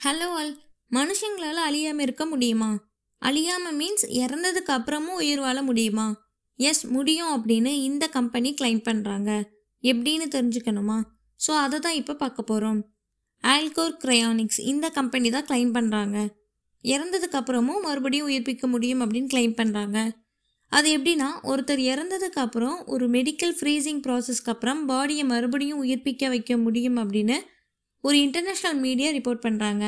Hello all மனுஷங்களால் அழியாமல் இருக்க முடியுமா? அழியாமல் மீன்ஸ் இறந்ததுக்கு அப்புறமும் உயிர் வாழ முடியுமா? எஸ் முடியும் அப்படின்னு இந்த கம்பெனி கிளைம் பண்ணுறாங்க எப்படின்னு தெரிஞ்சுக்கணுமா? ஸோ அதை தான் இப்போ பார்க்க போகிறோம் ஆல்கோர் கிரையானிக்ஸ் இந்த கம்பெனி தான் கிளைம் பண்ணுறாங்க இறந்ததுக்கு அப்புறமும் மறுபடியும் உயிர்ப்பிக்க முடியும் அப்படின்னு கிளைம் பண்ணுறாங்க அது எப்படின்னா ஒருத்தர் இறந்ததுக்கு அப்புறம் ஒரு மெடிக்கல் ஃப்ரீசிங் ப்ராசஸ்க்கு அப்புறம் பாடியை மறுபடியும் உயிர்ப்பிக்க வைக்க முடியும் அப்படின்னு ஒரு இன்டர்நேஷ்னல் மீடியா ரிப்போர்ட் பண்ணுறாங்க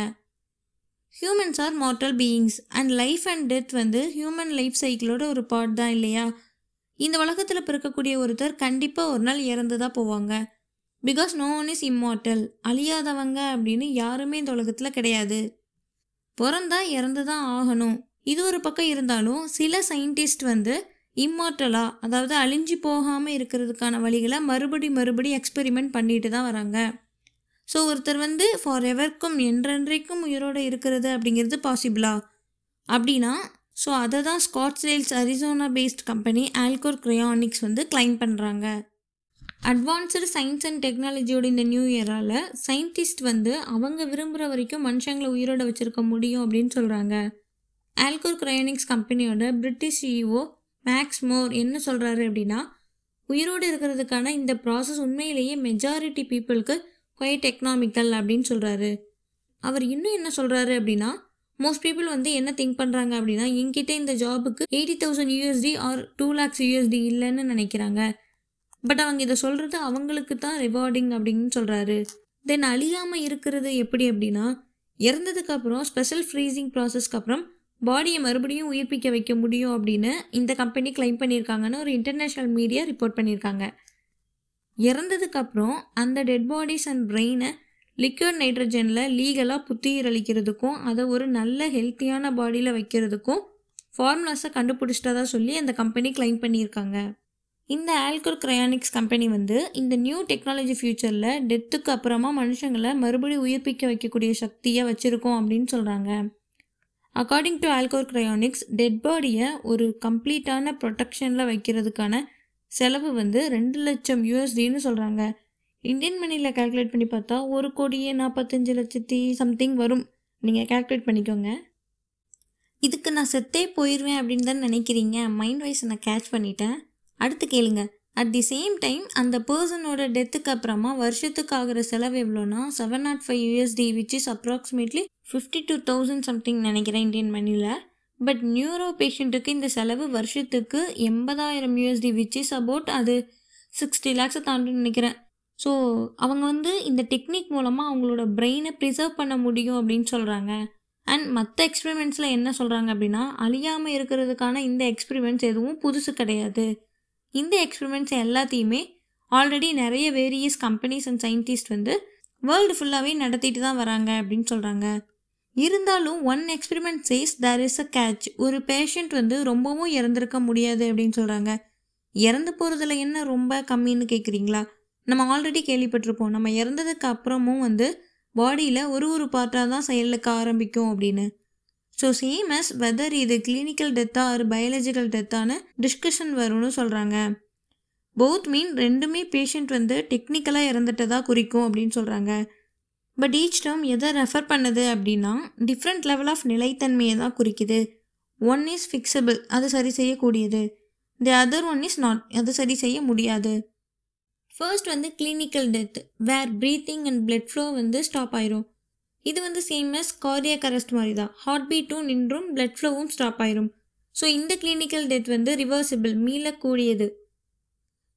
humans are mortal beings and life and death வந்து ஹியூமன் லைஃப் சைக்கிளோட ஒரு பார்ட் தான் இல்லையா? இந்த உலகத்தில் பிறக்கக்கூடிய ஒருத்தர் கண்டிப்பாக ஒரு நாள் இறந்து தான் போவாங்க. Because no one is immortal அழியாதவங்க அப்படின்னு யாருமே இந்த உலகத்தில் கிடையாது. பிறந்தா இறந்து தான் ஆகணும். இது ஒரு பக்கம் இருந்தாலும் சில சயின்டிஸ்ட் வந்து இம்மார்டலா அதாவது அழிஞ்சு போகாமல் இருக்கிறதுக்கான வழிகளை மறுபடி மறுபடி எக்ஸ்பெரிமெண்ட் பண்ணிட்டு தான் வராங்க. ஸோ ஒருத்தர் வந்து ஃபார் எவர்க்கும் என்றென்றைக்கும் உயிரோடு இருக்கிறது அப்படிங்கிறது பாசிபிளா அப்படின்னா ஸோ அதை தான் Scottsdale's Arizona based company Alcor cryonics வந்து கிளைம் பண்ணுறாங்க அட்வான்ஸ்டு சயின்ஸ் அண்ட் டெக்னாலஜியோட இந்த நியூ இயரால் சயின்டிஸ்ட் வந்து அவங்க விரும்புகிற வரைக்கும் மனுஷங்களை உயிரோட வச்சுருக்க முடியும் அப்படின்னு சொல்கிறாங்க ஆல்கோர் க்ரையானிக்ஸ் கம்பெனியோட பிரிட்டிஷ் சிஇஓ மேக்ஸ் மோர் என்ன சொல்கிறாரு அப்படின்னா உயிரோடு இருக்கிறதுக்கான இந்த ப்ராசஸ் உண்மையிலேயே மெஜாரிட்டி பீப்புளுக்கு குவைட் எக்கனாமிக்கல் அப்படின்னு சொல்கிறாரு அவர் இன்னும் என்ன சொல்கிறாரு அப்படின்னா மோஸ்ட் பீப்புள் வந்து என்ன திங்க் பண்ணுறாங்க அப்படின்னா என்கிட்ட இந்த ஜாபுக்கு eighty thousand USD or two lakhs USD இல்லைன்னு நினைக்கிறாங்க. பட் அவங்க இதை சொல்கிறது அவங்களுக்கு தான் ரிவார்டிங் அப்படின்னு சொல்கிறாரு தென் அழியாமல் இருக்கிறது எப்படி அப்படின்னா இறந்ததுக்கு அப்புறம் ஸ்பெஷல் ஃப்ரீசிங் ப்ராசஸ்க்கு அப்புறம் பாடியை மறுபடியும் உயிர்ப்பிக்க வைக்க முடியும் அப்படின்னு இந்த கம்பெனி கிளைம் பண்ணியிருக்காங்கன்னு ஒரு இன்டர்நேஷ்னல் மீடியா ரிப்போர்ட் பண்ணியிருக்காங்க. இறந்ததுக்கு அப்புறம் அந்த டெட் பாடிஸ் அண்ட் பிரெயினை லிக்விட் நைட்ரஜனில் லீகலாக புத்துயிரளிக்கிறதுக்கும் அதை ஒரு நல்ல ஹெல்த்தியான பாடியில் வைக்கிறதுக்கும் ஃபார்முலாஸை கண்டுபிடிச்சிட்டதா சொல்லி அந்த கம்பெனி கிளைம் பண்ணியிருக்காங்க. இந்த ஆல்கோர் கிரையானிக்ஸ் கம்பெனி வந்து இந்த நியூ டெக்னாலஜி ஃப்யூச்சரில் டெத்துக்கு அப்புறமா மனுஷங்களை மறுபடியும் உயிர்ப்பிக்க வைக்கக்கூடிய சக்தியை வச்சுருக்கோம் அப்படின்னு சொல்கிறாங்க according to Alcor cryonics dead பாடியை ஒரு கம்ப்ளீட்டான ப்ரொடெக்ஷனில் வைக்கிறதுக்கான செலவு வந்து ரெண்டு லட்சம் யூஎஸ்டின்னு சொல்கிறாங்க இந்தியன் மணியில் கால்குலேட் பண்ணி பார்த்தா ஒரு கோடியே நாற்பத்தஞ்சு லட்சத்தி சம்திங் வரும். நீங்கள் கால்குலேட் பண்ணிக்கோங்க. இதுக்கு நான் செத்தே போயிடுவேன் அப்படின்னு தான் நினைக்கிறீங்க. மைண்ட் வைஸ் நான் கேட்ச் பண்ணிட்டேன். அடுத்து கேளுங்க. அட் தி சேம் டைம் அந்த பர்சனோட டெத்துக்கு அப்புறமா வருஷத்துக்கு ஆகிற செலவு எவ்வளோனா seven nought five USD which is approximately fifty two thousand something நினைக்கிறேன் இந்தியன் மணியில் பட் நியூரோ பேஷண்ட்டுக்கு இந்த செலவு வருஷத்துக்கு எண்பதாயிரம் யூஎஸ்டி விச் இஸ் அபவுட் அது சிக்ஸ்டி லேக்ஸை தாண்டுன்னு நினைக்கிறேன். ஸோ அவங்க வந்து இந்த டெக்னிக் மூலமாக அவங்களோட பிரெயினை ப்ரிசர்வ் பண்ண முடியும் அப்படின்னு சொல்கிறாங்க அண்ட் மற்ற எக்ஸ்பெரிமெண்ட்ஸில் என்ன சொல்கிறாங்க அப்படின்னா அழியாமல் இருக்கிறதுக்கான இந்த எக்ஸ்பெரிமெண்ட்ஸ் எதுவும் புதுசு கிடையாது. இந்த எக்ஸ்பெரிமெண்ட்ஸ் எல்லாத்தையுமே ஆல்ரெடி நிறைய வேரியஸ் கம்பெனிஸ் அண்ட் சயின்டிஸ்ட் வந்து வேர்ல்டு ஃபுல்லாகவே நடத்திட்டு தான் வராங்க அப்படின்னு சொல்கிறாங்க இருந்தாலும் one experiment says there is a catch ஒரு பேஷண்ட் வந்து ரொம்பவும் இறந்துருக்க முடியாது அப்படின்னு சொல்கிறாங்க இறந்து போகிறதுல என்ன ரொம்ப கம்மின்னு கேட்குறீங்களா நம்ம ஆல்ரெடி கேள்விப்பட்டிருப்போம். நம்ம இறந்ததுக்கு அப்புறமும் வந்து பாடியில் ஒரு ஒரு பார்ட்டாக தான் செயலுக்க ஆரம்பிக்கும் அப்படின்னு. ஸோ சேம் அஸ் வெதர் இது கிளினிக்கல் டெத்தா ஒரு பயாலஜிக்கல் டெத்தான டிஸ்கஷன் வரும்னு சொல்கிறாங்க போத் மீன் ரெண்டுமே பேஷண்ட் வந்து டெக்னிக்கலாக இறந்துட்டதாக குறிக்கும் அப்படின்னு சொல்கிறாங்க பட் ஈச் டேர்ம் எதை ரெஃபர் பண்ணுது அப்படின்னா டிஃப்ரெண்ட் லெவல் ஆஃப் நிலைத்தன்மையை தான் குறிக்குது. ஒன் இஸ் ஃபிக்ஸபிள் அது சரி செய்யக்கூடியது. The other one is not அது சரி செய்ய முடியாது. ஃபர்ஸ்ட் வந்து clinical death where breathing and blood flow வந்து ஸ்டாப் ஆயிரும். இது வந்து சேம் அஸ் கார்டியக் அரெஸ்ட் மாதிரி தான். ஹார்ட் பீட்டும் நின்றும் பிளட் ஃப்ளோவும் ஸ்டாப் ஆயிரும். ஸோ இந்த கிளினிக்கல் டெத் வந்து ரிவர்சிபிள் மீளக்கூடியது.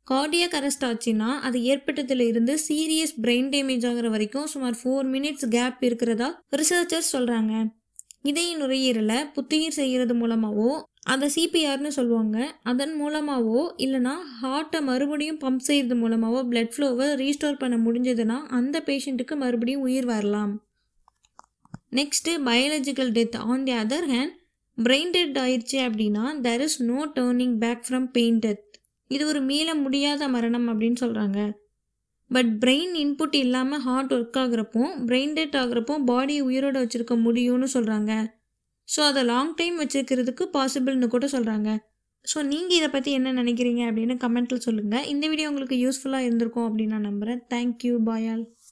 கார்டியக் அரெஸ்ட் ஆச்சுன்னா அது ஏற்பட்டதுல இருந்து சீரியஸ் பிரெயின் டேமேஜ் ஆகிற வரைக்கும் சுமார் ஃபோர் மினிட்ஸ் கேப் இருக்கிறதா ரிசர்ச்சர்ஸ் சொல்கிறாங்க இதய நுரையீரலை புத்துயிர் செய்கிறது மூலமாகவோ அதை சிபிஆர்னு சொல்லுவாங்க. அதன் மூலமாகவோ இல்லைனா ஹார்ட்டை மறுபடியும் பம்ப் செய்கிறது மூலமாகவோ பிளட் ஃப்ளோவை ரீஸ்டோர் பண்ண முடிஞ்சதுன்னா அந்த பேஷண்ட்டுக்கு மறுபடியும் உயிர் வரலாம். Next biological death on the other hand brain dead ஆயிடுச்சு அப்படின்னா there is no turning back from brain death இது ஒரு மீள முடியாத மரணம் அப்படின்னு சொல்கிறாங்க பட் பிரெயின் இன்புட் இல்லாமல் ஹார்ட் ஒர்க் ஆகுறப்போ பிரெயின் டெட் ஆகுறப்போ பாடியை உயிரோட வச்சுருக்க முடியும்னு சொல்கிறாங்க ஸோ அதை லாங் டைம் வச்சுருக்கிறதுக்கு பாசிபிள்னு கூட சொல்கிறாங்க ஸோ நீங்கள் இதை பற்றி என்ன நினைக்கிறீங்க அப்படின்னு கமெண்ட்டில் சொல்லுங்கள் இந்த வீடியோ உங்களுக்கு யூஸ்ஃபுல்லாக இருந்திருக்கும் அப்படின்னு நான் நம்புகிறேன் தேங்க்யூ பாயால்